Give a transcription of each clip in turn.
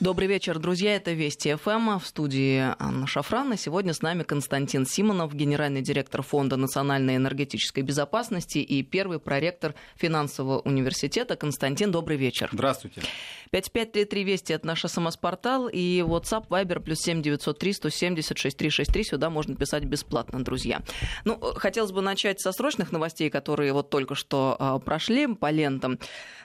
Добрый вечер, друзья. Это Вести ФМ в студии Анна Шафран. И сегодня с нами Константин Симонов, генеральный директор Фонда национальной энергетической безопасности и первый проректор финансового университета. Константин, добрый вечер. Здравствуйте. 5533 Вести – это наш СМС-портал. И WhatsApp, Viber, плюс 7903 170 6363. Сюда можно писать бесплатно, друзья. Ну, хотелось бы начать со срочных новостей, которые вот только что а, прошли по лентам.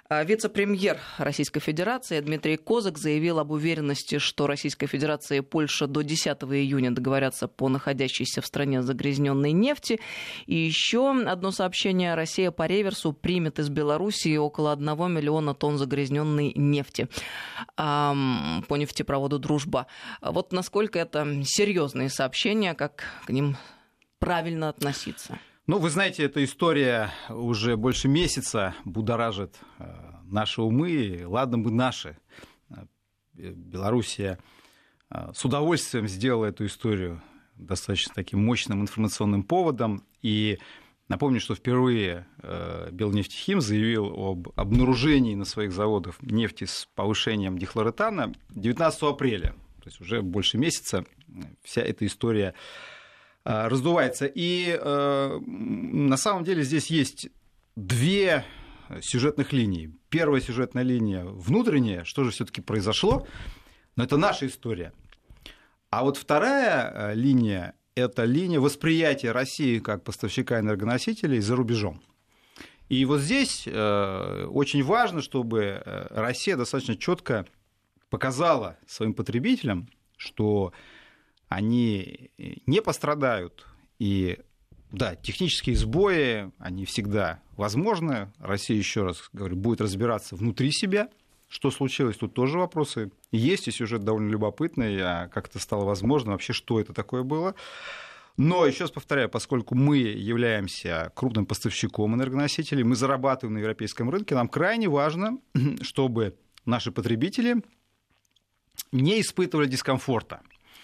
А, вице-премьер Российской Федерации Дмитрий Козак заявил об уверенности, что Российская Федерация и Польша до 10 июня договорятся по находящейся в стране загрязненной нефти. И еще одно сообщение. Россия по реверсу примет из Белоруссии около 1 миллиона тонн загрязненной нефти по нефтепроводу «Дружба». Вот насколько это серьезные сообщения, как к ним правильно относиться? Ну, вы знаете, эта история уже больше месяца будоражит э, наши умы. Ладно бы наши. Э, Белоруссия э, с удовольствием сделала эту историю достаточно таким мощным информационным поводом. И напомню, что впервые Белнефтехим заявил об обнаружении на своих заводах нефти с повышением дихлоретана 19 апреля. То есть уже больше месяца вся эта история Э, раздувается. И э, на самом деле здесь есть две сюжетных линий. Первая сюжетная линия внутренняя, что же все-таки произошло, но это наша история. А вот вторая э, линия это линия восприятия России как поставщика энергоносителей за рубежом. И вот здесь э, очень важно, чтобы Россия достаточно четко показала своим потребителям, что они не пострадают. И да, технические сбои, они всегда возможны. Россия, еще раз говорю, будет разбираться внутри себя, что случилось, тут тоже вопросы есть, и сюжет довольно любопытный, а как это стало возможно, вообще что это такое было. Но, еще раз повторяю, поскольку мы являемся крупным поставщиком энергоносителей, мы зарабатываем на европейском рынке, нам крайне важно, чтобы наши потребители не испытывали дискомфорта.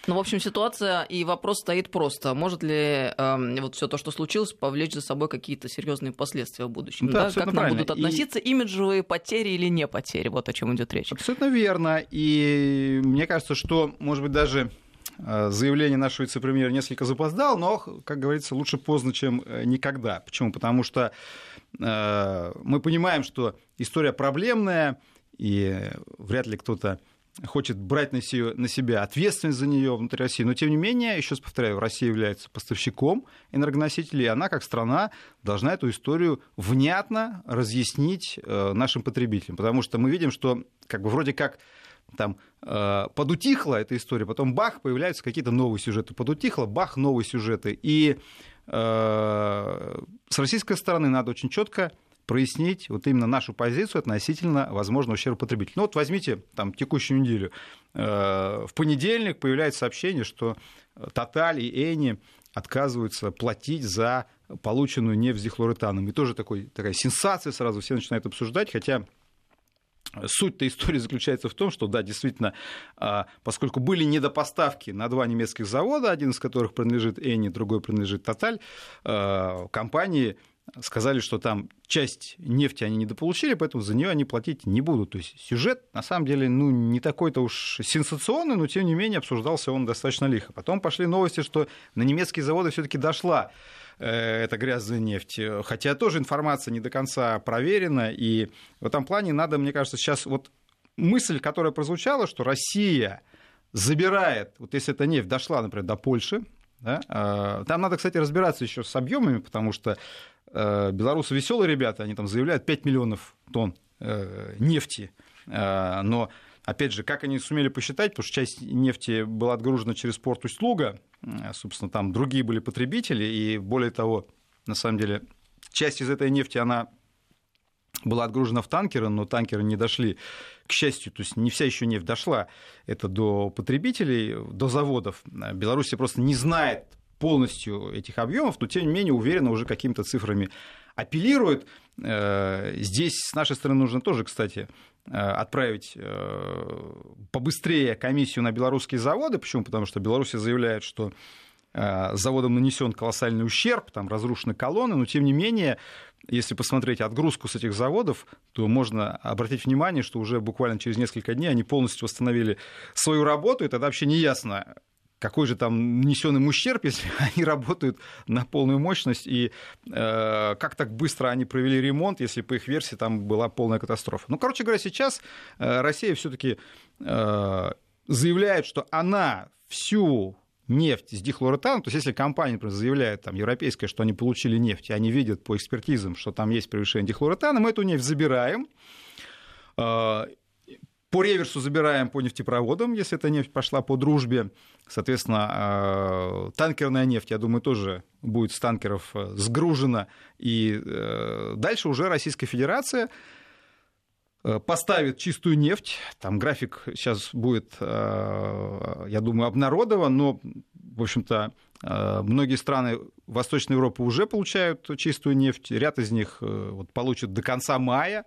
Ну, в общем, ситуация и вопрос стоит просто. Может ли э, вот все то, что случилось, повлечь за собой какие-то серьезные последствия в будущем? Да, да? Как нам правильно. будут относиться и... имиджевые потери или не потери? Вот о чем идет речь. Абсолютно верно. И мне кажется, что, может быть, даже э, заявление нашего вице-премьера несколько запоздал, но, как говорится, лучше поздно, чем э, никогда. Почему? Потому что э, мы понимаем, что история проблемная, и вряд ли кто-то хочет брать на, себе, на себя ответственность за нее внутри России. Но, тем не менее, еще раз повторяю, Россия является поставщиком энергоносителей, и она, как страна, должна эту историю внятно разъяснить э, нашим потребителям. Потому что мы видим, что как бы вроде как там э, подутихла эта история, потом бах, появляются какие-то новые сюжеты. Подутихла, бах, новые сюжеты. И э, с российской стороны надо очень четко прояснить вот именно нашу позицию относительно возможного ущерба потребителя. Ну вот возьмите там текущую неделю. Э, в понедельник появляется сообщение, что Тоталь и Эни отказываются платить за полученную нефть с дихлоретаном. И тоже такой, такая сенсация сразу, все начинают обсуждать, хотя Суть-то истории заключается в том, что, да, действительно, а, поскольку были недопоставки на два немецких завода, один из которых принадлежит Эни, другой принадлежит Тоталь, компании сказали, что там часть нефти они недополучили, поэтому за нее они платить не будут. То есть сюжет, на самом деле, ну, не такой-то уж сенсационный, но тем не менее обсуждался он достаточно лихо. Потом пошли новости, что на немецкие заводы все-таки дошла э, эта грязная нефть. Хотя тоже информация не до конца проверена. И в этом плане надо, мне кажется, сейчас вот мысль, которая прозвучала, что Россия забирает, вот если эта нефть дошла, например, до Польши, да? А, там надо, кстати, разбираться еще с объемами, потому что Э, белорусы веселые ребята, они там заявляют 5 миллионов тонн э, нефти, э, но Опять же, как они сумели посчитать, потому что часть нефти была отгружена через порт Усть-Луга, собственно, там другие были потребители, и более того, на самом деле, часть из этой нефти, она была отгружена в танкеры, но танкеры не дошли, к счастью, то есть не вся еще нефть дошла это до потребителей, до заводов. Беларусь просто не знает полностью этих объемов, но тем не менее уверенно уже какими-то цифрами апеллирует. Э, здесь с нашей стороны нужно тоже, кстати, э, отправить э, побыстрее комиссию на белорусские заводы. Почему? Потому что Беларусь заявляет, что заводом нанесен колоссальный ущерб, там разрушены колонны, но тем не менее если посмотреть отгрузку с этих заводов, то можно обратить внимание, что уже буквально через несколько дней они полностью восстановили свою работу, и тогда вообще не ясно, какой же там нанесен им ущерб, если они работают на полную мощность, и э, как так быстро они провели ремонт, если по их версии там была полная катастрофа. Ну, короче говоря, сейчас э, Россия все-таки э, заявляет, что она всю нефть с дихлоретаном, то есть если компания, например, заявляет, там, европейская, что они получили нефть, и они видят по экспертизам, что там есть превышение дихлоретана, мы эту нефть забираем, э, по реверсу забираем по нефтепроводам, если эта нефть пошла по дружбе. Соответственно, э, танкерная нефть, я думаю, тоже будет с танкеров э, сгружена. И дальше уже Российская Федерация поставит чистую нефть. Там график сейчас будет, я думаю, обнародован, но, в общем-то, многие страны Восточной Европы уже получают чистую нефть. Ряд из них вот, получат до конца мая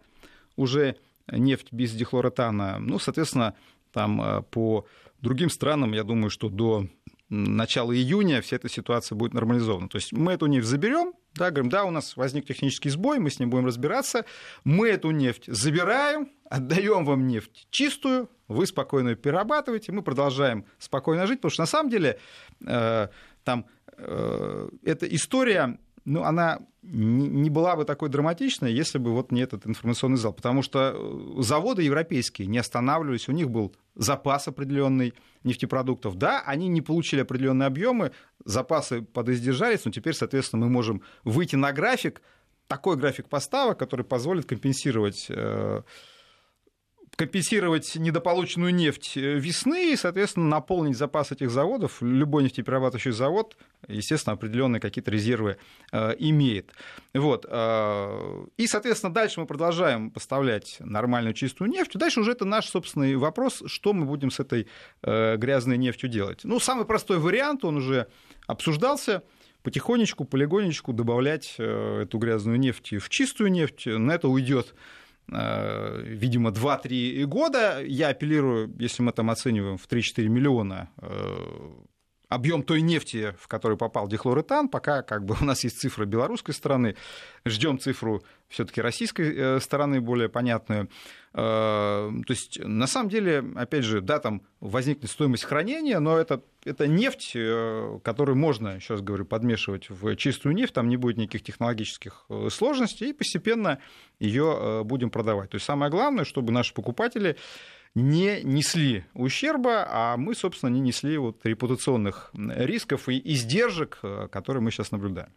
уже нефть без дихлоротана. Ну, соответственно, там по другим странам, я думаю, что до начала июня вся эта ситуация будет нормализована. То есть мы эту нефть заберем, да, говорим, да, у нас возник технический сбой, мы с ним будем разбираться, мы эту нефть забираем, отдаем вам нефть чистую, вы спокойно ее перерабатываете, мы продолжаем спокойно жить, потому что на самом деле э, там э, эта история ну, она не была бы такой драматичной, если бы вот не этот информационный зал. Потому что э, заводы европейские не останавливались, у них был запас определенный нефтепродуктов. Да, они не получили определенные объемы, запасы подиздержались, но теперь, соответственно, мы можем выйти на график, такой график поставок, который позволит компенсировать э, компенсировать недополученную нефть э, весны и, соответственно, наполнить запас этих заводов. Любой нефтеперерабатывающий завод, естественно, определенные какие-то резервы э, имеет. Вот. Э, и, соответственно, дальше мы продолжаем поставлять нормальную чистую нефть. Дальше уже это наш собственный вопрос, что мы будем с этой э, грязной нефтью делать. Ну, самый простой вариант, он уже обсуждался, потихонечку, полигонечку добавлять э, эту грязную нефть в чистую нефть. На это уйдет видимо, 2-3 года. Я апеллирую, если мы там оцениваем в 3-4 миллиона э, объем той нефти, в который попал дихлоретан, пока как бы у нас есть цифра белорусской стороны, ждем цифру все-таки российской э, стороны более понятную. Э, то есть, на самом деле, опять же, да, там возникнет стоимость хранения, но это, это нефть, э, которую можно, сейчас говорю, подмешивать в чистую нефть, там не будет никаких технологических сложностей, и постепенно ее будем продавать. То есть, самое главное, чтобы наши покупатели не несли ущерба, а мы, собственно, не несли вот репутационных рисков и издержек, которые мы сейчас наблюдаем.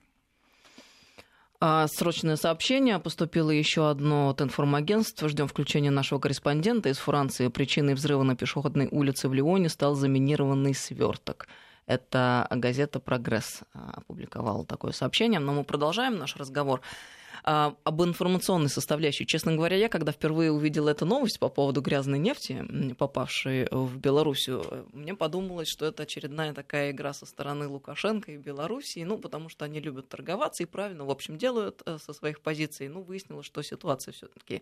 А, срочное сообщение. Поступило еще одно от информагентства. Ждем включения нашего корреспондента из Франции. Причиной взрыва на пешеходной улице в Лионе стал заминированный сверток. Это газета «Прогресс» опубликовала такое сообщение. Но мы продолжаем наш разговор. А, об информационной составляющей. Честно говоря, я, когда впервые увидела эту новость по поводу грязной нефти, попавшей в Белоруссию, мне подумалось, что это очередная такая игра со стороны Лукашенко и Белоруссии, ну, потому что они любят торговаться и правильно, в общем, делают э, со своих позиций. Ну, выяснилось, что ситуация все таки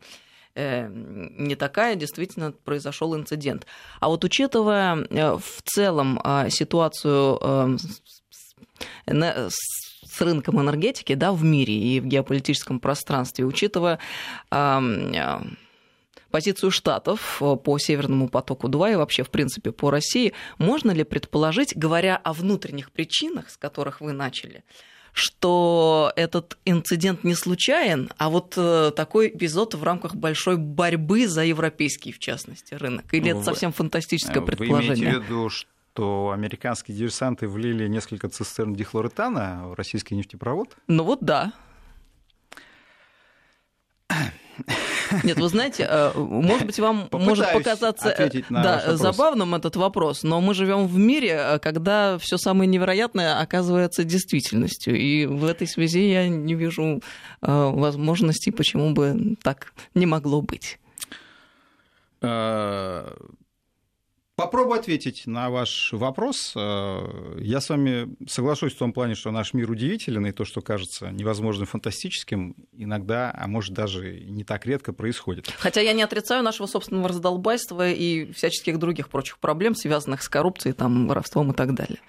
э, не такая, действительно произошел инцидент. А вот учитывая э, в целом а, ситуацию с рынком энергетики да, в мире и в геополитическом пространстве, учитывая э, позицию Штатов по Северному потоку-2 и вообще, в принципе, по России, можно ли предположить, говоря о внутренних причинах, с которых вы начали, что этот инцидент не случайен, а вот э, такой эпизод в рамках большой борьбы за европейский, в частности, рынок? Или это совсем фантастическое предположение? Вы имеете в виду, что что американские диверсанты влили несколько цистерн дихлоретана в российский нефтепровод? Ну вот да. Нет, вы знаете, э, может быть, вам Попытаюсь может показаться э, да, забавным этот вопрос, но мы живем в мире, э, когда все самое невероятное оказывается действительностью. И в этой связи я не вижу возможностей, почему бы так не могло быть. Попробую ответить на ваш вопрос. Э, я с вами соглашусь в том плане, что наш мир удивителен, и то, что кажется невозможным фантастическим, иногда, а может даже не так редко происходит. Хотя я не отрицаю нашего собственного раздолбайства и всяческих других прочих проблем, связанных с коррупцией, там, воровством и так далее.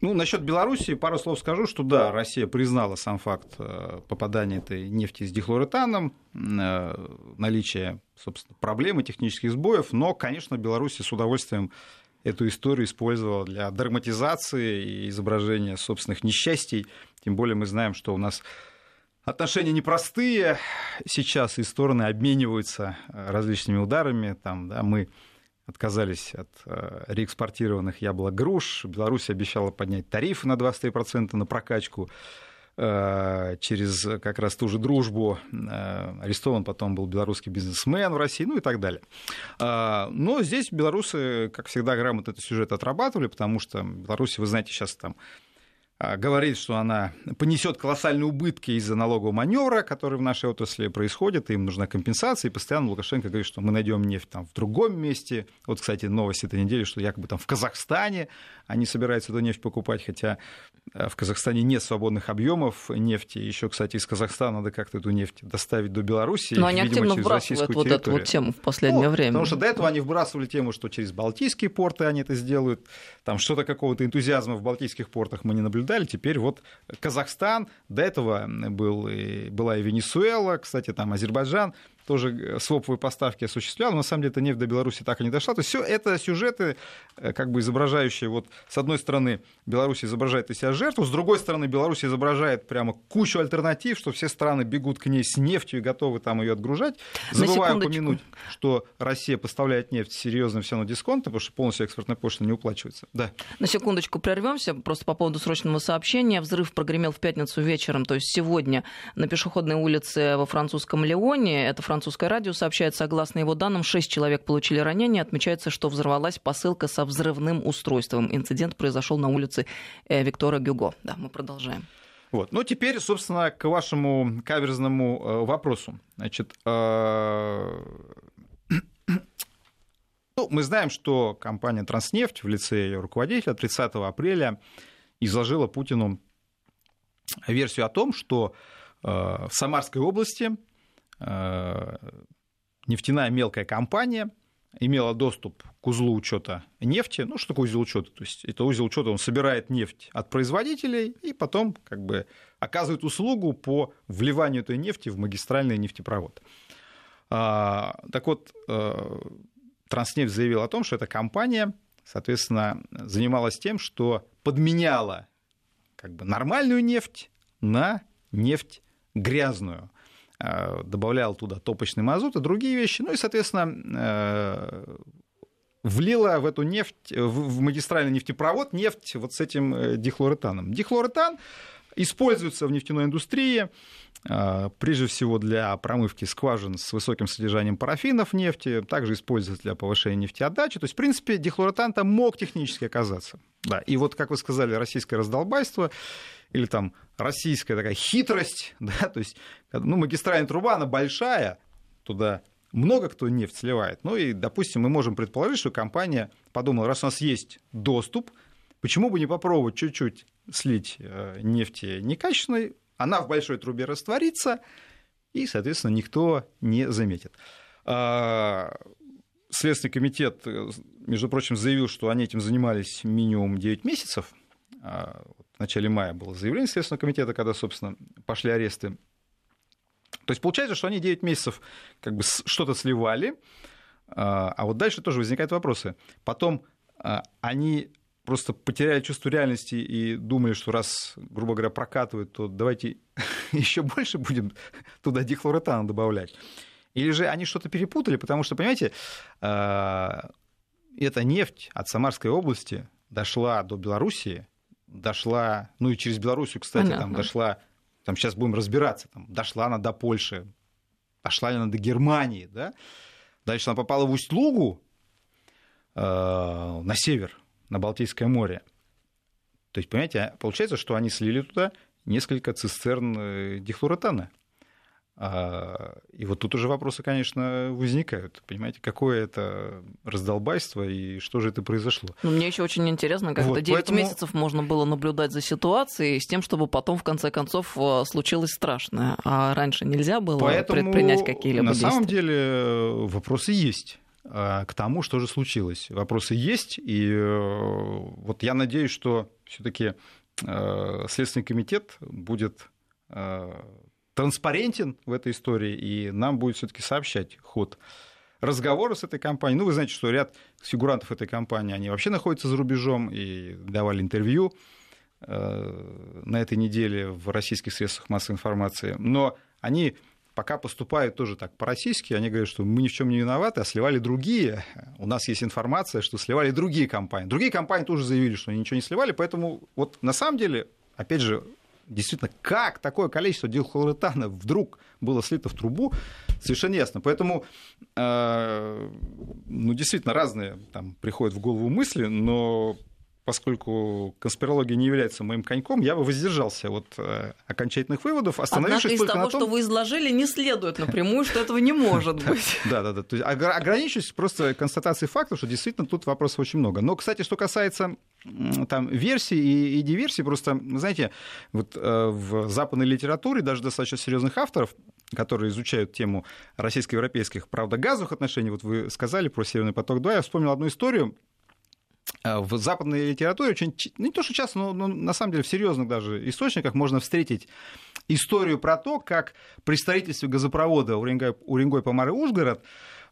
Ну, насчет Беларуси пару слов скажу, что да, Россия признала сам факт э, попадания этой нефти с дихлоретаном, э, наличие, собственно, проблемы, технических сбоев, но, конечно, Беларусь с удовольствием эту историю использовала для драматизации и изображения собственных несчастий. Тем более мы знаем, что у нас отношения непростые сейчас, и стороны обмениваются э, различными ударами. Там, да, мы отказались от э, реэкспортированных яблок груш. Беларусь обещала поднять тарифы на 23% на прокачку э, через как раз ту же дружбу. Э, арестован потом был белорусский бизнесмен в России, ну и так далее. Но здесь белорусы, как всегда, грамотно этот сюжет отрабатывали, потому что Беларусь, вы знаете, сейчас там говорит, что она понесет колоссальные убытки из-за налогового маневра, который в нашей отрасли происходит, им нужна компенсация, и постоянно Лукашенко говорит, что мы найдем нефть там в другом месте. Вот, кстати, новость этой недели, что якобы там в Казахстане они собираются эту нефть покупать, хотя э, в Казахстане нет свободных объемов нефти. Еще, кстати, из Казахстана надо как-то эту нефть доставить до Беларуси. Но они видимо, активно вбрасывают вот эту вот тему в последнее ну, время. Потому что до этого они вбрасывали тему, что через Балтийские порты они это сделают. Там что-то какого-то энтузиазма в Балтийских портах мы не наблюдали. Теперь вот Казахстан, до этого был, была и Венесуэла, кстати, там Азербайджан тоже э, своповые поставки осуществлял, но на самом деле эта нефть до Беларуси так и не дошла. То есть все это сюжеты, э, как бы изображающие, вот с одной стороны Беларусь изображает из себя жертву, с другой стороны Беларусь изображает прямо кучу альтернатив, что все страны бегут к ней с нефтью и готовы там ее отгружать. Забываю упомянуть, что Россия поставляет нефть с серьезным все равно дисконтом, потому что полностью экспортная пошлина не уплачивается. Да. На секундочку прервемся, просто по поводу срочного сообщения. Взрыв прогремел в пятницу вечером, то есть сегодня на пешеходной улице во французском Леоне. Это французский французское радио сообщает, согласно его данным, шесть человек получили ранения. Отмечается, что взорвалась посылка со взрывным устройством. Инцидент произошел на улице э, Виктора Гюго. Да, мы продолжаем. Вот. Ну, теперь, собственно, к вашему каверзному э, вопросу. Значит, э, ну, мы знаем, что компания «Транснефть» в лице ее руководителя 30 апреля изложила Путину версию о том, что в Самарской области нефтяная мелкая компания имела доступ к узлу учета нефти. Ну, что такое узел учета? То есть это узел учета, он собирает нефть от производителей и потом как бы оказывает услугу по вливанию этой нефти в магистральный нефтепровод. А, так вот, э, Транснефть заявил о том, что эта компания, соответственно, занималась тем, что подменяла как бы нормальную нефть на нефть грязную. Э, добавлял туда топочный мазут и другие вещи. Ну и, соответственно, э, влила в эту нефть, в магистральный нефтепровод нефть вот с этим э, дихлоретаном. Дихлоретан используется в нефтяной индустрии, прежде всего для промывки скважин с высоким содержанием парафинов нефти, также используется для повышения нефтеотдачи. То есть, в принципе, дихлоретан там мог технически оказаться. Да. И вот, как вы сказали, российское раздолбайство или там российская такая хитрость, да, то есть, ну, магистральная труба, она большая, туда много кто нефть сливает. Ну и, допустим, мы можем предположить, что компания подумала, раз у нас есть доступ, почему бы не попробовать чуть-чуть слить э, нефти некачественной, она в большой трубе растворится, и, соответственно, никто не заметит. А, Следственный комитет, э, между прочим, заявил, что они этим занимались минимум 9 месяцев. В начале мая было заявление Следственного комитета, когда, собственно, пошли аресты. То есть получается, что они 9 месяцев как бы что-то сливали, а, а вот дальше тоже возникают вопросы. Потом а, они просто потеряли чувство реальности и думали, что раз, грубо говоря, прокатывают, то давайте еще больше будем туда дихлоретана добавлять. Или же они что-то перепутали, потому что, понимаете, а, эта нефть от Самарской области дошла до Белоруссии дошла, ну и через Белоруссию, кстати, Понятно. там дошла, там сейчас будем разбираться, там дошла она до Польши, дошла она до Германии, да? Дальше она попала в Усть-Лугу э, на север, на Балтийское море. То есть, понимаете, получается, что они слили туда несколько цистерн э, дихлоретана. А, и вот тут уже вопросы, конечно, возникают. Понимаете, какое это раздолбайство и что же это произошло? Ну, мне еще очень интересно, как вот, это 9 поэтому... месяцев можно было наблюдать за ситуацией с тем, чтобы потом, в конце концов, э, случилось страшное. А раньше нельзя было поэтому предпринять какие-либо на действия? На самом деле вопросы есть. к тому, что же случилось. Вопросы есть, и вот я надеюсь, что все-таки Следственный комитет будет транспарентен в этой истории, и нам будет все-таки сообщать ход разговора с этой компанией. Ну, вы знаете, что ряд фигурантов этой компании, они вообще находятся за рубежом и давали интервью э, на этой неделе в российских средствах массовой информации. Но они пока поступают тоже так по-российски, они говорят, что мы ни в чем не виноваты, а сливали другие. У нас есть информация, что сливали другие компании. Другие компании тоже заявили, что они ничего не сливали, поэтому вот на самом деле, опять же, действительно, как такое количество дихлоретана вдруг было слито в трубу, совершенно ясно. Поэтому, э, ну, действительно, разные там приходят в голову мысли, но поскольку конспирология не является моим коньком, я бы воздержался от э, окончательных выводов, остановившись Однако из того, том... что вы изложили, не следует напрямую, что этого не может быть. Да, да, да. То есть ограничусь просто констатацией факта, что действительно тут вопросов очень много. Но, кстати, что касается там версий и, и диверсий, просто, знаете, вот э, в западной литературе даже достаточно серьезных авторов, которые изучают тему российско-европейских, правда, газовых отношений, вот вы сказали про Северный поток-2, я вспомнил одну историю, в западной литературе очень, не то что часто, но, но на самом деле в серьезных даже источниках можно встретить историю про то, как при строительстве газопровода Уренгой, Помары, Ужгород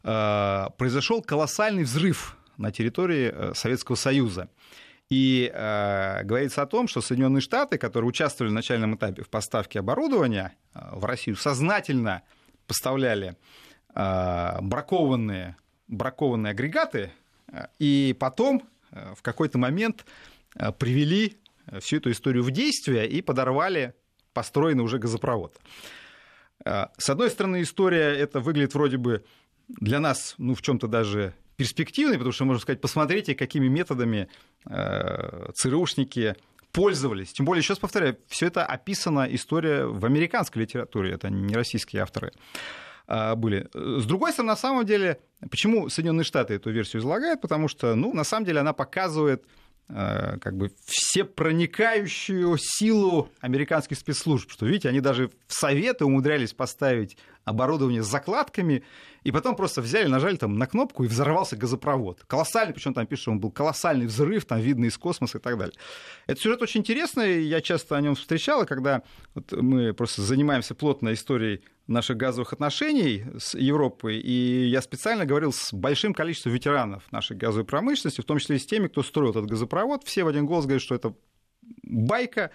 э, произошел колоссальный взрыв на территории э, Советского Союза. И э, говорится о том, что Соединенные Штаты, которые участвовали в начальном этапе в поставке оборудования в Россию, сознательно поставляли э, бракованные, бракованные агрегаты, и потом в какой-то момент э, привели э, всю эту историю в действие и подорвали построенный уже газопровод. С одной стороны, история это выглядит вроде бы для нас, ну, в чем-то даже перспективной, потому что, можно сказать, посмотрите, какими методами ЦРУшники пользовались. Тем более, сейчас повторяю, все это описана история в американской литературе, это не российские авторы. А, были. С другой стороны, на самом деле, почему Соединенные Штаты эту версию излагают? Потому что, ну, на самом деле, она показывает а, как бы всепроникающую силу американских спецслужб, что, видите, они даже в Советы умудрялись поставить оборудование с закладками, и потом просто взяли, нажали там на кнопку, и взорвался газопровод. Колоссальный, причем там пишут, что он был колоссальный взрыв, там видно из космоса и так далее. Этот сюжет очень интересный, я часто о нем встречал, и когда вот мы просто занимаемся плотно историей наших газовых отношений с Европой, и я специально говорил с большим количеством ветеранов нашей газовой промышленности, в том числе и с теми, кто строил этот газопровод, все в один голос говорят, что это байка,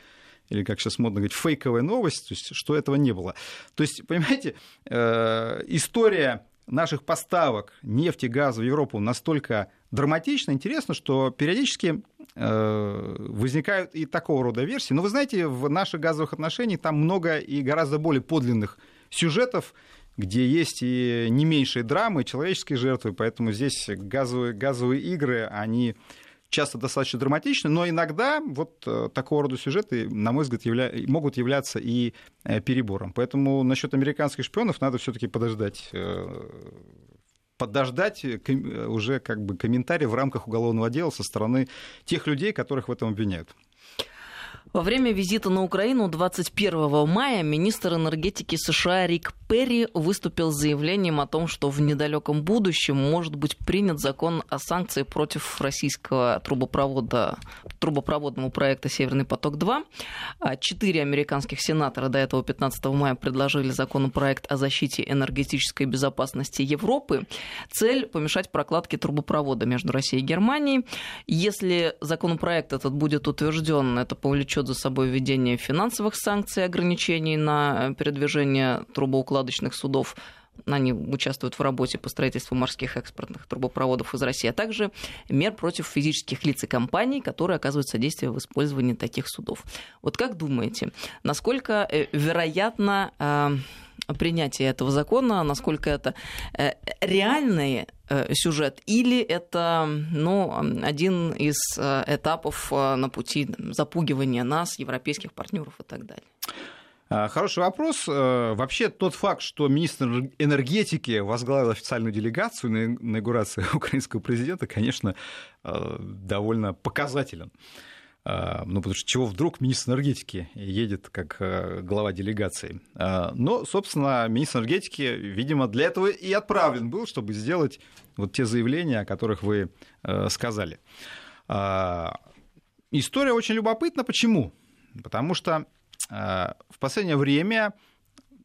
или, как сейчас модно говорить, фейковая новость, то есть, что этого не было. То есть, понимаете, э, история наших поставок нефти, газа в Европу настолько драматична, интересно, что периодически э, возникают и такого рода версии. Но вы знаете, в наших газовых отношениях там много и гораздо более подлинных сюжетов, где есть и не меньшие драмы, человеческие жертвы, поэтому здесь газовые, газовые игры, они часто достаточно драматичны, но иногда вот э, такого рода сюжеты, на мой взгляд, явля... могут являться и э, перебором. Поэтому насчет американских шпионов надо все-таки подождать э, подождать уже как бы комментарий в рамках уголовного дела со стороны тех людей, которых в этом обвиняют. Во время визита на Украину 21 мая министр энергетики США Рик Перри выступил с заявлением о том, что в недалеком будущем может быть принят закон о санкции против российского трубопровода, трубопроводного проекта «Северный поток-2». А четыре американских сенатора до этого 15 мая предложили законопроект о защите энергетической безопасности Европы. Цель – помешать прокладке трубопровода между Россией и Германией. Если законопроект этот будет утвержден, это повлечет за собой введение финансовых санкций, ограничений на передвижение трубоукладов наладочных судов они участвуют в работе по строительству морских экспортных трубопроводов из России, а также мер против физических лиц и компаний, которые оказывают содействие в использовании таких судов. Вот как думаете, насколько э, вероятно э, принятие этого закона, насколько это э, реальный сюжет, или это ну, один из этапов на пути запугивания нас, европейских партнеров и так далее? А, хороший вопрос. Э, вообще тот факт, что министр энергетики возглавил официальную делегацию на инаугурации украинского президента, конечно, э, довольно показателен. А, ну, потому что чего вдруг министр энергетики едет как э, глава делегации. А, но, собственно, министр энергетики, видимо, для этого и отправлен был, чтобы сделать вот те заявления, о которых вы э, сказали. А, история очень любопытна. Почему? Потому что в последнее время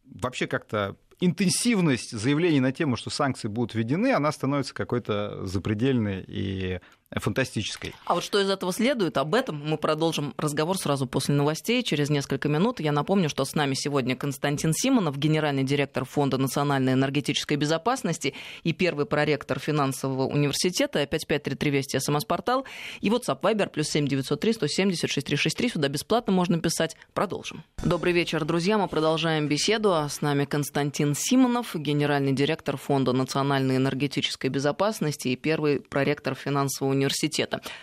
вообще как-то интенсивность заявлений на тему, что санкции будут введены, она становится какой-то запредельной и фантастической. А вот что из этого следует, об этом мы продолжим разговор сразу после новостей, через несколько минут. Я напомню, что с нами сегодня Константин Симонов, генеральный директор Фонда национальной энергетической безопасности и первый проректор финансового университета, 5533 Вести, СМС-портал, и WhatsApp Viber, плюс 7903 170 6363, сюда бесплатно можно писать. Продолжим. Добрый вечер, друзья, мы продолжаем беседу. С нами Константин Симонов, генеральный директор Фонда национальной энергетической безопасности и первый проректор финансового.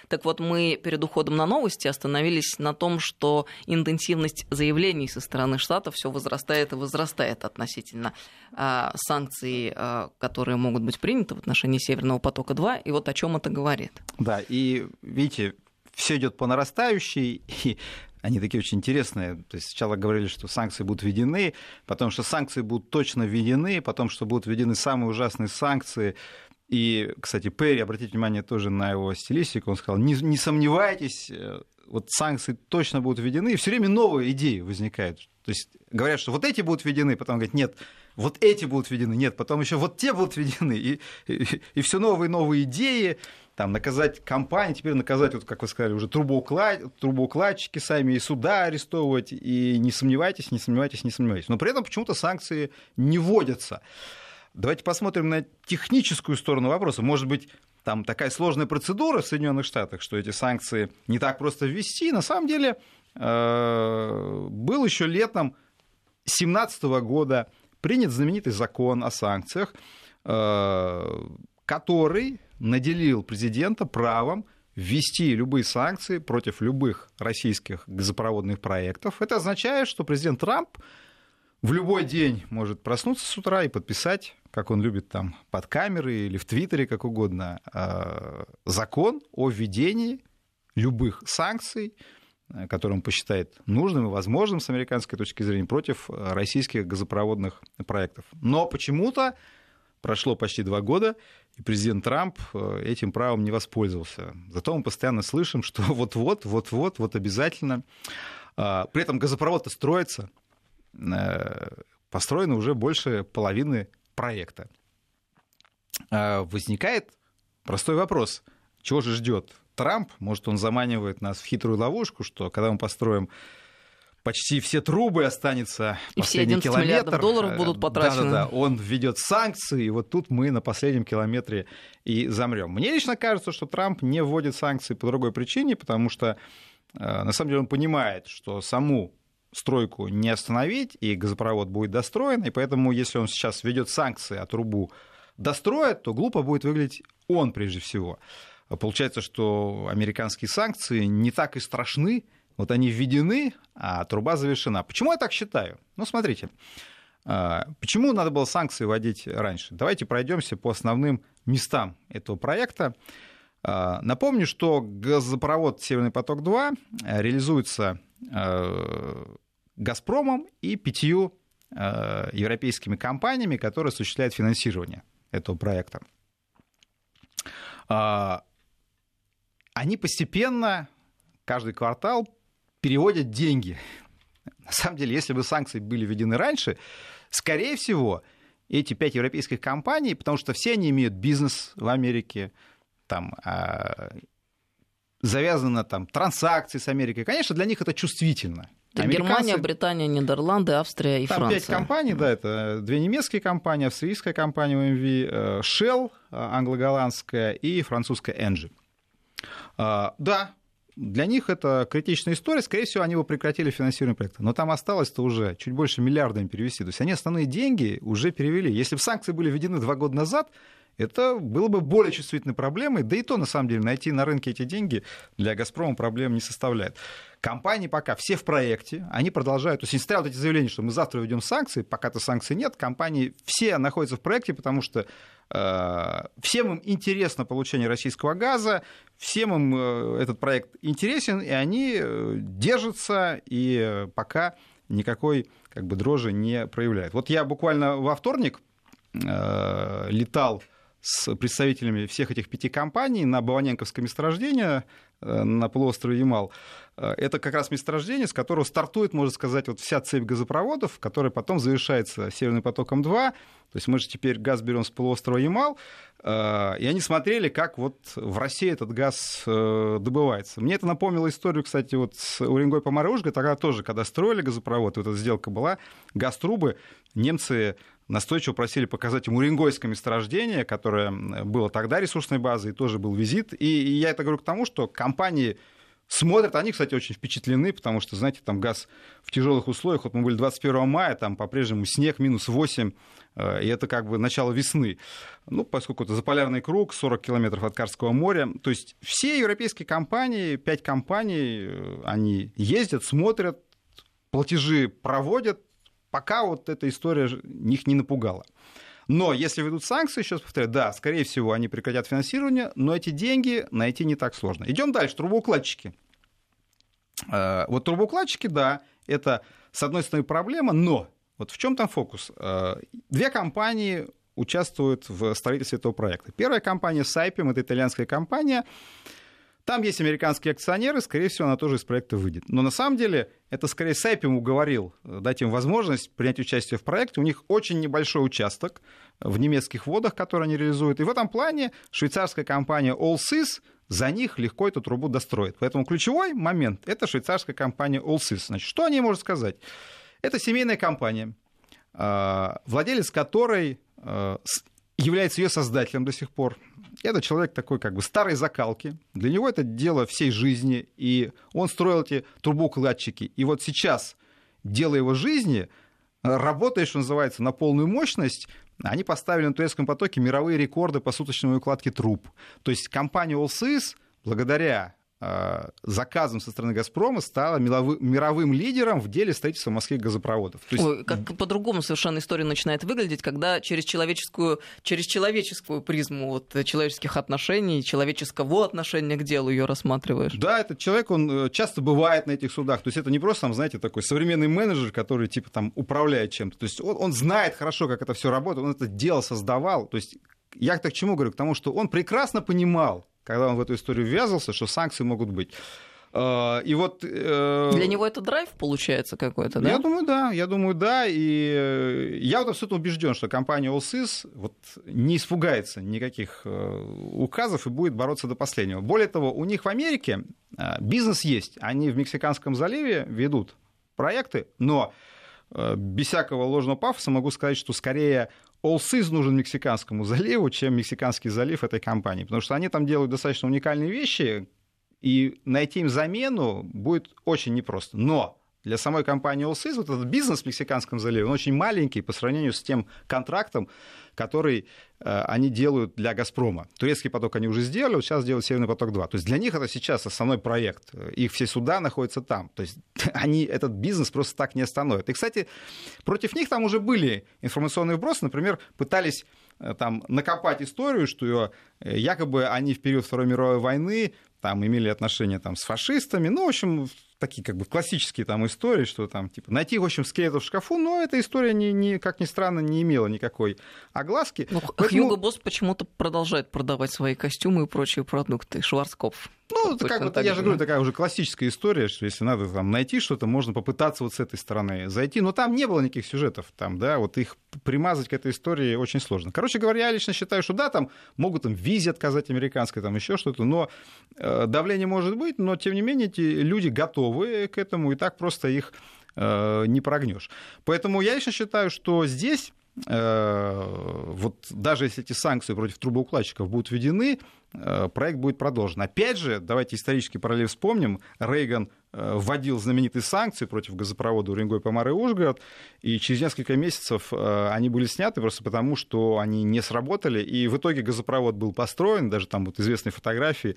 Так вот, мы перед уходом на новости остановились на том, что интенсивность заявлений со стороны Штатов все возрастает и возрастает относительно а, санкций, а, которые могут быть приняты в отношении Северного потока-2, и вот о чем это говорит. Да, и видите, все идет по нарастающей, и они такие очень интересные. То есть сначала говорили, что санкции будут введены, потом, что санкции будут точно введены, потом, что будут введены самые ужасные санкции, и, кстати, Перри, обратите внимание тоже на его стилистику, он сказал, не, не сомневайтесь, э, вот санкции точно будут введены, и все время новые идеи возникают. То есть говорят, что вот эти будут введены, потом говорят, нет, вот эти будут введены, нет, потом еще вот те будут введены, и, и, и все новые новые идеи, там, наказать компании, теперь наказать, вот, как вы сказали, уже трубоуклад... трубоукладчики сами, и суда арестовывать, и не сомневайтесь, не сомневайтесь, не сомневайтесь. Но при этом почему-то санкции не вводятся. Давайте посмотрим на техническую сторону вопроса. Может быть, там такая сложная процедура в Соединенных Штатах, что эти санкции не так просто ввести. На самом деле, э, был еще летом 2017 года принят знаменитый закон о санкциях, э, который наделил президента правом ввести любые санкции против любых российских газопроводных проектов. Это означает, что президент Трамп в любой день может проснуться с утра и подписать как он любит там под камеры или в Твиттере, как угодно, а, закон о введении любых санкций, э, которые он посчитает нужным и возможным с американской точки зрения против российских газопроводных проектов. Но почему-то прошло почти два года, и президент Трамп э, этим правом не воспользовался. Зато мы постоянно слышим, что вот-вот, вот-вот, вот обязательно. А, при этом газопровод строится, э, построено уже больше половины проекта. А, возникает простой вопрос. Чего же ждет Трамп? Может, он заманивает нас в хитрую ловушку, что когда мы построим почти все трубы останется и последний все километр. миллиардов долларов э, будут потрачены. Да, да, да. Он введет санкции, и вот тут мы на последнем километре и замрем. Мне лично кажется, что Трамп не вводит санкции по другой причине, потому что э, на самом деле он понимает, что саму стройку не остановить, и газопровод будет достроен, и поэтому, если он сейчас введет санкции, а трубу достроит, то глупо будет выглядеть он прежде всего. Получается, что американские санкции не так и страшны, вот они введены, а труба завершена. Почему я так считаю? Ну, смотрите, а, почему надо было санкции вводить раньше? Давайте пройдемся по основным местам этого проекта. А, напомню, что газопровод «Северный поток-2» реализуется а, «Газпромом» и пятью э, европейскими компаниями, которые осуществляют финансирование этого проекта. Э, они постепенно каждый квартал переводят деньги. На самом деле, если бы санкции были введены раньше, скорее всего, эти пять европейских компаний, потому что все они имеют бизнес в Америке, там, э, завязаны там транзакции с Америкой, конечно, для них это чувствительно. Германия, Британия, Нидерланды, Австрия и Там Франция. пять компаний, да, это две немецкие компании, австрийская компания OMV, э, Shell, э, англо-голландская, и французская Engie. А, да, для них это критичная история. Скорее всего, они бы прекратили финансирование проекта. Но там осталось-то уже чуть больше миллиарда им перевести. То есть они основные деньги уже перевели. Если бы санкции были введены два года назад, это было бы более чувствительной проблемой, да и то, на самом деле, найти на рынке эти деньги для «Газпрома» проблем не составляет. Компании пока все в проекте, они продолжают, то есть несмотря вот эти заявления, что мы завтра введем санкции, пока-то санкций нет, компании все находятся в проекте, потому что э, всем им интересно получение российского газа, всем им э, этот проект интересен, и они э, держатся, и пока никакой как бы, дрожи не проявляют. Вот я буквально во вторник летал с представителями всех этих пяти компаний на Баваненковское месторождение э, на полуострове Ямал. Э, это как раз месторождение, с которого стартует, можно сказать, вот вся цепь газопроводов, которая потом завершается Северным потоком-2. То есть мы же теперь газ берем с полуострова Ямал, э, и они смотрели, как вот в России этот газ добывается. Мне это напомнило историю, кстати, вот с Уренгой по Ужга, тогда тоже, когда строили газопровод, вот эта сделка была, газ-трубы, немцы настойчиво просили показать им Уренгойское месторождение, которое было тогда ресурсной базой, и тоже был визит. И я это говорю к тому, что компании смотрят, они, кстати, очень впечатлены, потому что, знаете, там газ в тяжелых условиях, вот мы были 21 мая, там по-прежнему снег минус 8, э, и это как бы начало весны. Ну, поскольку это заполярный круг, 40 километров от Карского моря. То есть все европейские компании, пять компаний, э, они ездят, смотрят, платежи проводят, пока вот эта история их не напугала. Но если ведут санкции, раз повторяю, да, скорее всего, они прекратят финансирование, но эти деньги найти не так сложно. Идем дальше. Трубоукладчики. Э, вот трубоукладчики, да, это, с одной стороны, проблема, но вот в чем там фокус? Э, две компании участвуют в строительстве этого проекта. Первая компания Saipem, это итальянская компания, там есть американские акционеры, скорее всего, она тоже из проекта выйдет. Но на самом деле это скорее Сайпим уговорил э, дать им возможность принять участие в проекте. У них очень небольшой участок в немецких водах, который они реализуют. И в этом плане швейцарская компания Allsys за них легко эту трубу достроит. Поэтому ключевой момент – это швейцарская компания Allsys. Значит, что о ней можно сказать? Это семейная компания, э, владелец которой э, является ее создателем до сих пор. Это человек такой как бы старой закалки. Для него это дело всей жизни. И он строил эти трубокладчики. И вот сейчас дело его жизни работает, что называется, на полную мощность. Они поставили на турецком потоке мировые рекорды по суточной укладке труб. То есть компания Allsys, благодаря заказом со стороны «Газпрома» стала мировым лидером в деле строительства морских газопроводов. То есть... Ой, как по-другому совершенно история начинает выглядеть, когда через человеческую, через человеческую призму вот, человеческих отношений, человеческого отношения к делу ее рассматриваешь. Да, этот человек, он э, часто бывает на этих судах. То есть это не просто, там, знаете, такой современный менеджер, который типа там управляет чем-то. То есть он, он знает хорошо, как это все работает, он это дело создавал. То есть я так к чему говорю? К тому, что он прекрасно понимал, когда он в эту историю ввязался, что санкции могут быть. А, и вот... Э, Для него это драйв получается какой-то, да? Я думаю, да. Я думаю, да. И э, я вот абсолютно убежден, что компания Allsys вот не испугается никаких э, указов и будет бороться до последнего. Более того, у них в Америке бизнес есть. Они в Мексиканском заливе ведут проекты, но без всякого ложного пафоса могу сказать, что скорее Allsys нужен Мексиканскому заливу, чем Мексиканский залив этой компании, потому что они там делают достаточно уникальные вещи, и найти им замену будет очень непросто. Но для самой компании Allsys вот этот бизнес в Мексиканском заливе, он очень маленький по сравнению с тем контрактом, который э, они делают для «Газпрома». Турецкий поток они уже сделали, вот сейчас делают «Северный поток-2». То есть для них это сейчас основной проект. Их все суда находятся там. То есть они этот бизнес просто так не остановят. И, кстати, против них там уже были информационные вбросы. Например, пытались э, там накопать историю, что э, якобы они в период Второй мировой войны там имели отношения там, с фашистами. Ну, в общем, такие как бы классические там истории, что там, типа, найти, в общем, скелетов в шкафу, но эта история, не, не, как ни странно, не имела никакой огласки. Ну, Поэтому... Хьюго Босс почему-то продолжает продавать свои костюмы и прочие продукты. Шварцкопф. Ну, это как вот, я же говорю, такая уже классическая история, что если надо там найти что-то, можно попытаться вот с этой стороны зайти. Но там не было никаких сюжетов, там, да, вот их примазать к этой истории очень сложно. Короче говоря, я лично считаю, что да, там могут там визе отказать американской, там еще что-то, но э, давление может быть, но тем не менее эти люди готовы к этому, и так просто их э, не прогнешь. Поэтому я лично считаю, что здесь вот даже если эти санкции против трубоукладчиков будут введены, проект будет продолжен. Опять же, давайте исторический параллель вспомним. Рейган вводил знаменитые санкции против газопровода Уренгой, Помар и Ужгород, и через несколько месяцев они были сняты просто потому, что они не сработали, и в итоге газопровод был построен, даже там вот известные фотографии,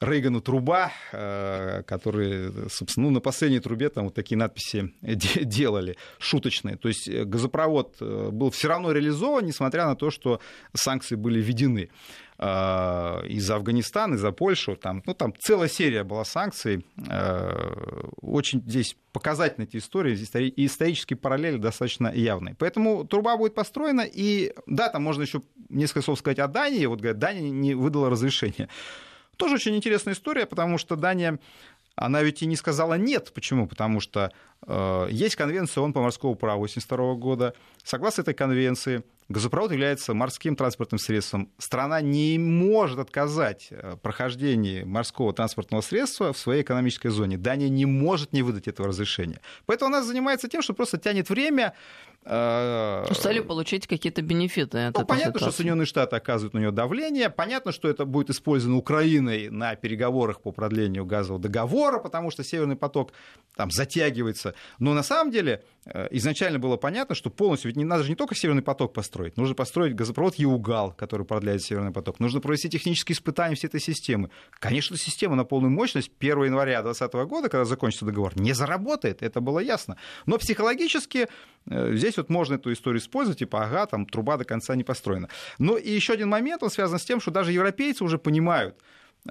Рейгану труба, э, которые, собственно, ну, на последней трубе там вот такие надписи делали, шуточные. То есть э, газопровод э, был все равно реализован, несмотря на то, что санкции были введены из Афганистана, из-за Польши, там, ну, там целая серия была санкций. Очень здесь показательны эти истории, и исторические параллели достаточно явные. Поэтому труба будет построена, и да, там можно еще несколько слов сказать о Дании. Вот, говорят, Дания не выдала разрешение. Тоже очень интересная история, потому что Дания, она ведь и не сказала нет. Почему? Потому что э, есть конвенция ООН по морскому праву 1982 года. Согласно этой конвенции, газопровод является морским транспортным средством. Страна не может отказать э, прохождении морского транспортного средства в своей экономической зоне. Дания не может не выдать этого разрешения. Поэтому она занимается тем, что просто тянет время, с целью получить какие-то бенефиты от ну, этой понятно, ситуации. что Соединенные Штаты оказывают на нее давление. Понятно, что это будет использовано Украиной на переговорах по продлению газового договора, потому что Северный поток там затягивается. Но на самом деле э, изначально было понятно, что полностью, ведь не надо же не только Северный поток построить, нужно построить газопровод Еугал, который продляет Северный поток. Нужно провести технические испытания всей этой системы. Конечно, система на полную мощность 1 января 2020 года, когда закончится договор, не заработает, это было ясно. Но психологически э, здесь здесь вот можно эту историю использовать, типа, ага, там труба до конца не построена. Но и еще один момент, он связан с тем, что даже европейцы уже понимают,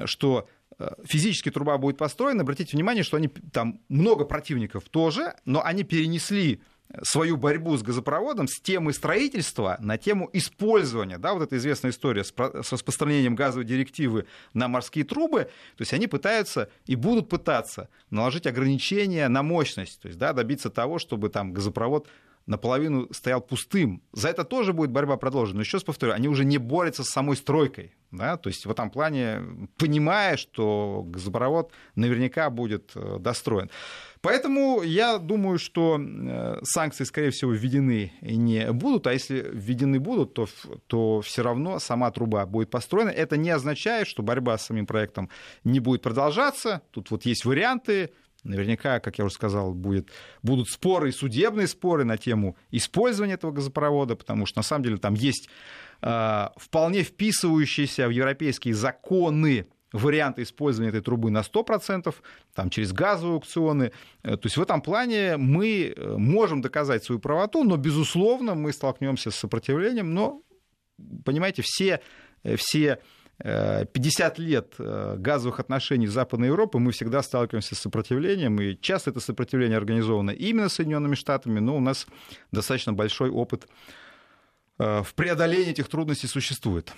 что э, физически труба будет построена, обратите внимание, что они там много противников тоже, но они перенесли свою борьбу с газопроводом с темы строительства на тему использования. Да, вот эта известная история с, распространением газовой директивы на морские трубы. То есть они пытаются и будут пытаться наложить ограничения на мощность, то есть да, добиться того, чтобы там газопровод наполовину стоял пустым. За это тоже будет борьба продолжена. Но еще раз повторю, они уже не борются с самой стройкой. Да? То есть в этом плане, понимая, что газопровод наверняка будет э, достроен. Поэтому я думаю, что э, санкции, скорее всего, введены не будут, а если введены будут, то, то все равно сама труба будет построена. Это не означает, что борьба с самим проектом не будет продолжаться. Тут вот есть варианты, Наверняка, как я уже сказал, будет, будут споры, судебные споры на тему использования этого газопровода, потому что на самом деле там есть э, вполне вписывающиеся в европейские законы варианты использования этой трубы на 100%, там, через газовые аукционы. Э, то есть в этом плане мы э, можем доказать свою правоту, но, безусловно, мы столкнемся с сопротивлением. Но, понимаете, все, э, все 50 лет э, газовых отношений с Западной Европой мы всегда сталкиваемся с сопротивлением, и часто это сопротивление организовано именно Соединенными Штатами, но у нас достаточно большой опыт э, в преодолении этих трудностей существует.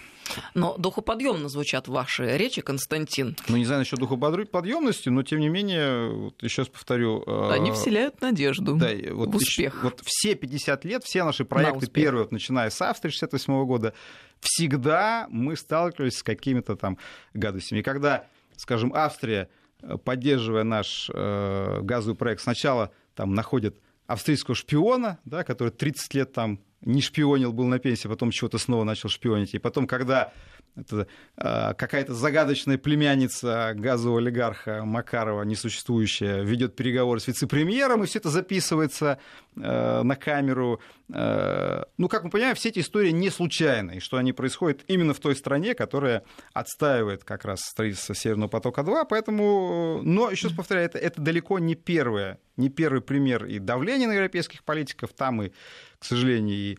Но духоподъемно звучат ваши речи, Константин. Ну, не знаю насчет духоподъемности, но тем не менее, вот еще раз повторю... Э, Они вселяют надежду да, вот, в успех. Вот все 50 лет, все наши проекты первые, вот, начиная с Австрии 68 года, всегда мы сталкивались с какими-то там гадостями. И когда, скажем, Австрия, э, поддерживая наш э, газовый проект, сначала там находит австрийского шпиона, да, который 30 лет там не шпионил, был на пенсии, потом чего-то снова начал шпионить. И потом, когда это э, какая-то загадочная племянница газового олигарха Макарова, несуществующая, ведет переговоры с вице-премьером, и все это записывается э, на камеру. Э, ну, как мы понимаем, все эти истории не случайны, и что они происходят именно в той стране, которая отстаивает как раз строительство Северного потока-2, поэтому, но, еще раз повторяю, это, это далеко не первое, не первый пример и давления на европейских политиков, там и, к сожалению, и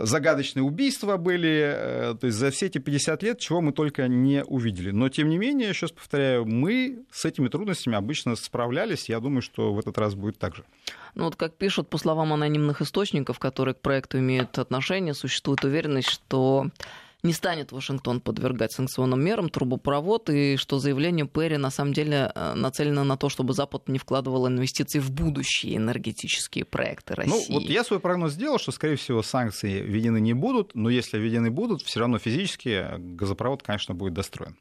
загадочные убийства были, э, то есть за все эти 50 лет чего мы только не увидели. Но, тем не менее, раз повторяю, мы с этими трудностями обычно справлялись, я думаю, что в этот раз будет так же. Ну вот как пишут, по словам анонимных источников, которые к проекту имеют отношение, существует уверенность, что не станет Вашингтон подвергать санкционным мерам трубопровод, и что заявление Перри на самом деле э, нацелено на то, чтобы Запад не вкладывал инвестиции в будущие энергетические проекты России. Ну, вот я свой прогноз сделал, что, скорее всего, санкции введены не будут, но если введены будут, все равно физически газопровод, конечно, будет достроен.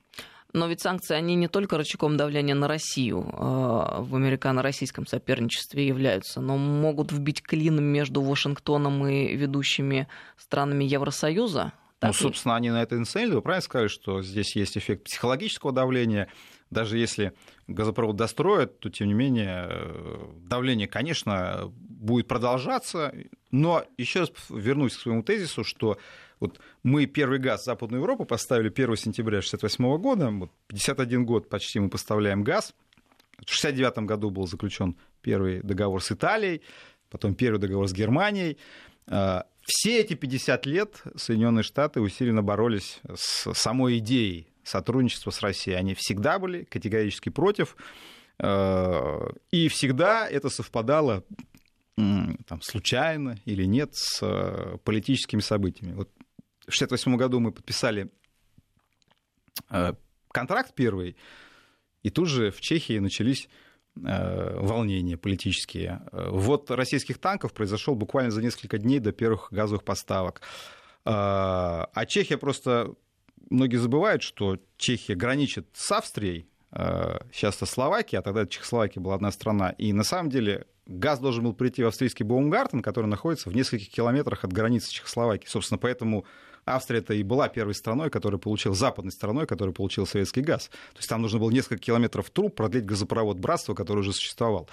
Но ведь санкции, они не только рычагом давления на Россию э, в американо-российском соперничестве являются, но могут вбить клин между Вашингтоном и ведущими странами Евросоюза. Так ну, собственно, они на это нацелены. Вы правильно сказали, что здесь есть эффект психологического давления. Даже если газопровод достроят, то, тем не менее, э, давление, конечно, будет продолжаться. Но еще раз вернусь к своему тезису, что вот мы первый газ в Западную Европу поставили 1 сентября 1968 года, вот 51 год почти мы поставляем газ. В 1969 году был заключен первый договор с Италией, потом первый договор с Германией. Все эти 50 лет Соединенные Штаты усиленно боролись с самой идеей сотрудничества с Россией. Они всегда были категорически против. А, и всегда это совпадало там, случайно или нет с э, политическими событиями. Вот в 1968 году мы подписали э, контракт первый, и тут же в Чехии начались э, волнения политические. Вот российских танков произошел буквально за несколько дней до первых газовых поставок. А Чехия просто... Многие забывают, что Чехия граничит с Австрией, сейчас это Словакия, а тогда Чехословакия была одна страна. И на самом деле газ должен был прийти в австрийский Баумгартен, который находится в нескольких километрах от границы Чехословакии. Собственно, поэтому Австрия это и была первой страной, которая получила, западной страной, которая получила советский газ. То есть там нужно было несколько километров труб продлить газопровод «Братство», который уже существовал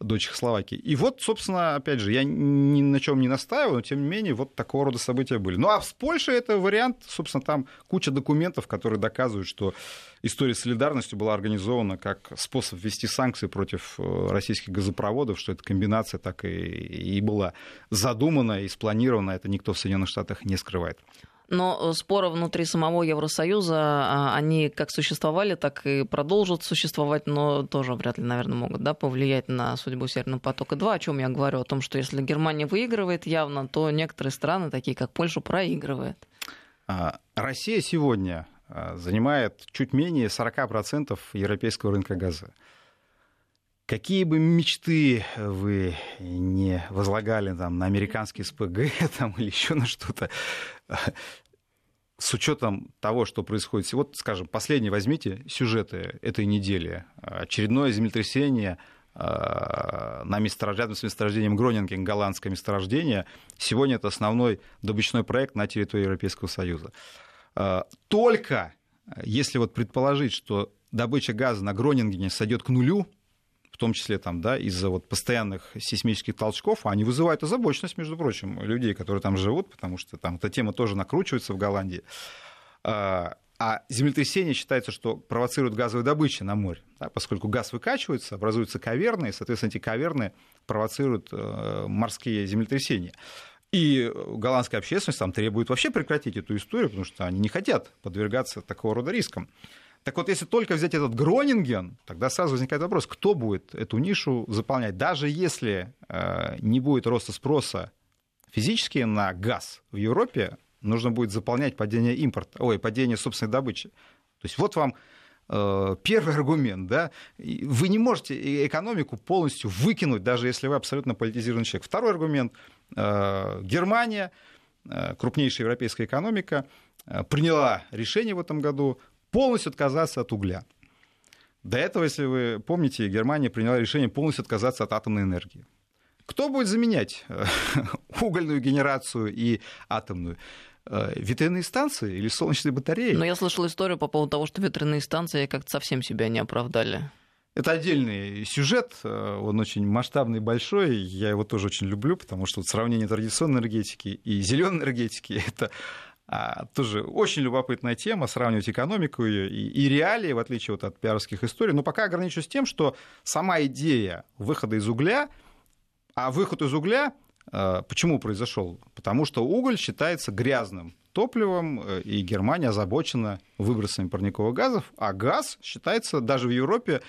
до Чехословакии. И вот, собственно, опять же, я ни на чем не настаиваю, но тем не менее вот такого рода события были. Ну а с Польшей это вариант, собственно, там куча документов, которые доказывают, что история солидарностью была организована как способ ввести санкции против э, российских газопроводов, что эта комбинация так и, и была задумана и спланирована, это никто в Соединенных Штатах не скрывает. Но э, споры внутри самого Евросоюза, а, они как существовали, так и продолжат существовать, но тоже вряд ли, наверное, могут да, повлиять на судьбу Северного потока-2. О чем я говорю? О том, что если Германия выигрывает явно, то некоторые страны, такие как Польша, проигрывают. А, Россия сегодня а, занимает чуть менее 40% европейского рынка газа. Какие бы мечты вы не возлагали там, на американский СПГ там, или еще на что-то, с учетом того, что происходит, вот, скажем, последние возьмите сюжеты этой недели. Очередное землетрясение а, на месторож... рядом с месторождением Гронинген, голландское месторождение. Сегодня это основной добычной проект на территории Европейского Союза. Только если вот предположить, что добыча газа на Гронингене сойдет к нулю, в том числе там, да, из-за вот постоянных сейсмических толчков, они вызывают озабоченность, между прочим, людей, которые там живут, потому что там эта тема тоже накручивается в Голландии. А, а землетрясение считается, что провоцирует газовую добычу на море, да, поскольку газ выкачивается, образуются каверны, и, соответственно, эти каверны провоцируют э, морские землетрясения. И голландская общественность там требует вообще прекратить эту историю, потому что они не хотят подвергаться такого рода рискам. Так вот, если только взять этот Гронинген, тогда сразу возникает вопрос, кто будет эту нишу заполнять. Даже если э, не будет роста спроса физически на газ в Европе, нужно будет заполнять падение импорта, ой, падение собственной добычи. То есть вот вам э, первый аргумент, да, вы не можете экономику полностью выкинуть, даже если вы абсолютно политизированный человек. Второй аргумент, э, Германия, э, крупнейшая европейская экономика, приняла решение в этом году полностью отказаться от угля. До этого, если вы помните, Германия приняла решение полностью отказаться от атомной энергии. Кто будет заменять э, угольную генерацию и атомную? Э, ветряные станции или солнечные батареи? Но я слышал историю по поводу того, что ветряные станции как-то совсем себя не оправдали. Это отдельный сюжет, э, он очень масштабный, большой, я его тоже очень люблю, потому что вот сравнение традиционной энергетики и зеленой энергетики – это а, тоже очень любопытная тема, сравнивать экономику ее и, и реалии, в отличие вот от пиаровских историй. Но пока ограничусь тем, что сама идея выхода из угля, а выход из угля а, почему произошел? Потому что уголь считается грязным топливом, э, и Германия озабочена выбросами парниковых газов, а газ считается даже в Европе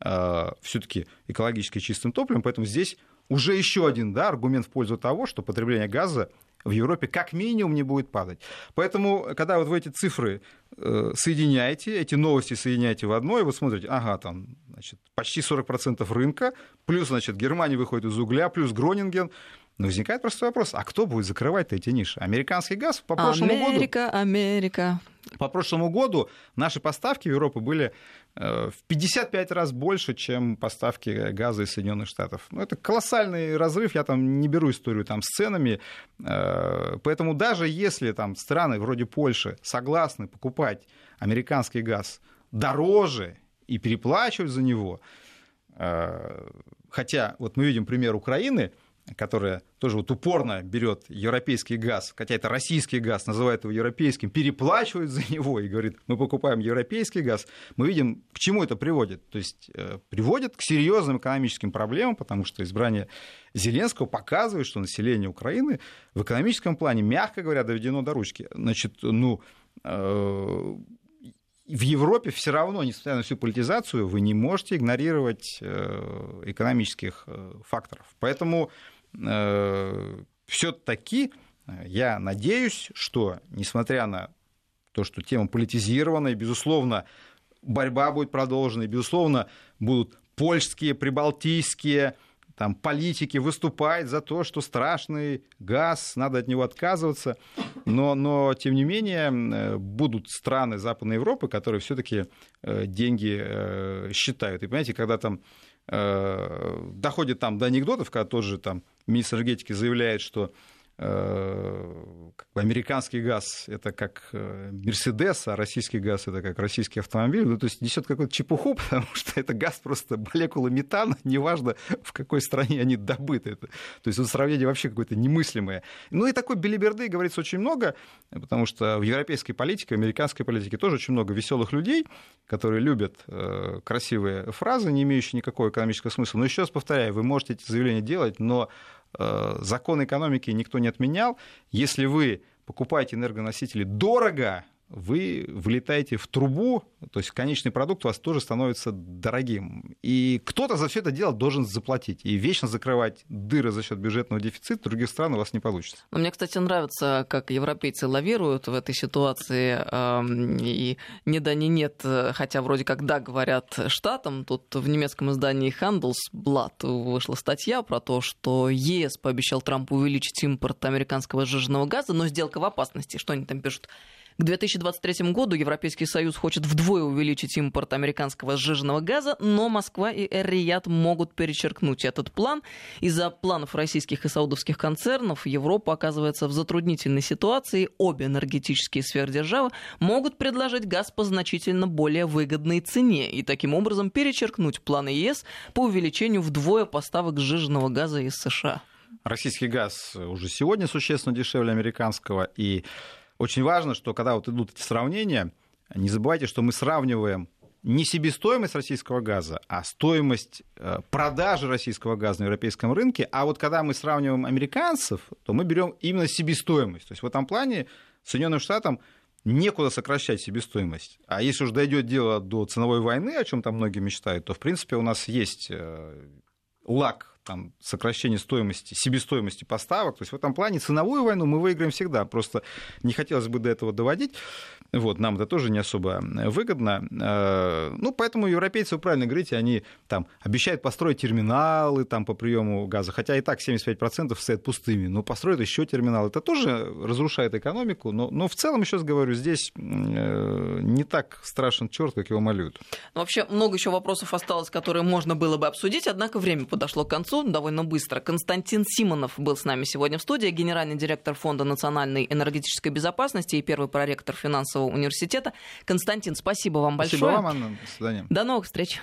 а, все-таки экологически чистым топливом, поэтому здесь уже еще один да, аргумент в пользу того, что потребление газа в Европе как минимум не будет падать. Поэтому, когда вот вы эти цифры э, соединяете, эти новости соединяете в одно, и вы смотрите, ага, там, значит, почти 40% рынка, плюс, значит, Германия выходит из угля, плюс Гронинген, но возникает простой вопрос, а кто будет закрывать эти ниши? Американский газ по прошлому Америка, году? Америка, Америка. По прошлому году наши поставки в Европу были э, в 55 раз больше, чем поставки газа из Соединенных Штатов. Ну, это колоссальный разрыв, я там не беру историю там, с ценами. Э, поэтому даже если там, страны вроде Польши согласны покупать американский газ дороже и переплачивать за него, э, хотя вот мы видим пример Украины – которая тоже вот упорно берет европейский газ, хотя это российский газ, называет его европейским, переплачивает за него и говорит, мы покупаем европейский газ, мы видим, к чему это приводит. То есть э, приводит к серьезным экономическим проблемам, потому что избрание Зеленского показывает, что население Украины в экономическом плане, мягко говоря, доведено до ручки. Значит, ну, э, в Европе все равно, несмотря на всю политизацию, вы не можете игнорировать э, экономических факторов. Поэтому все-таки э, я надеюсь, что, несмотря на то, что тема политизирована, и, безусловно, борьба будет продолжена, и, безусловно, будут польские, прибалтийские там, политики выступать за то, что страшный газ, надо от него отказываться. Но, но тем не менее, э, будут страны Западной Европы, которые все-таки деньги считают. И понимаете, когда там доходит там до анекдотов, когда тот же там министр энергетики заявляет, что бы американский газ это как э, Мерседес, а российский газ это как российский автомобиль. Ну, то есть несет какую-то чепуху, потому что это газ просто молекулы метана, неважно в какой стране они добыты. То есть это сравнение вообще какое-то немыслимое. Ну и такой белиберды говорится очень много, потому что в европейской политике, в американской политике тоже очень много веселых людей, которые любят э, красивые фразы, не имеющие никакого экономического смысла. Но еще раз повторяю, вы можете эти заявления делать, но Э, закон экономики никто не отменял. Если вы покупаете энергоносители дорого, вы влетаете в трубу, то есть конечный продукт у вас тоже становится дорогим. И кто-то за все это дело должен заплатить. И вечно закрывать дыры за счет бюджетного дефицита других стран у вас не получится. Но мне, кстати, нравится, как европейцы лавируют в этой ситуации. И не да, не нет, хотя вроде как да, говорят штатам. Тут в немецком издании Handelsblatt вышла статья про то, что ЕС пообещал Трампу увеличить импорт американского сжиженного газа, но сделка в опасности. Что они там пишут? К 2023 году Европейский Союз хочет вдвое увеличить импорт американского сжиженного газа, но Москва и Эр-Рияд могут перечеркнуть этот план. Из-за планов российских и саудовских концернов Европа оказывается в затруднительной ситуации. Обе энергетические сверхдержавы могут предложить газ по значительно более выгодной цене и таким образом перечеркнуть планы ЕС по увеличению вдвое поставок сжиженного газа из США. Российский газ уже сегодня существенно дешевле американского, и очень важно, что когда вот идут эти сравнения, не забывайте, что мы сравниваем не себестоимость российского газа, а стоимость э, продажи российского газа на европейском рынке. А вот когда мы сравниваем американцев, то мы берем именно себестоимость. То есть в этом плане Соединенным Штатам некуда сокращать себестоимость. А если уж дойдет дело до ценовой войны, о чем там многие мечтают, то в принципе у нас есть э, лак там, сокращение стоимости, себестоимости поставок. То есть в этом плане ценовую войну мы выиграем всегда. Просто не хотелось бы до этого доводить. Вот, нам это тоже не особо выгодно. Э, ну, поэтому европейцы, вы правильно говорите, они там обещают построить терминалы там, по приему газа, хотя и так 75% стоят пустыми. Но построят еще терминалы. Это тоже разрушает экономику. Но, но в целом, еще раз говорю, здесь э, не так страшен черт, как его малюют. Ну, вообще, много еще вопросов осталось, которые можно было бы обсудить, однако время подошло к концу концу довольно быстро. Константин Симонов был с нами сегодня в студии, генеральный директор Фонда национальной энергетической безопасности и первый проректор финансового университета. Константин, спасибо вам большое. Спасибо вам, Анна. До свидания. До новых встреч.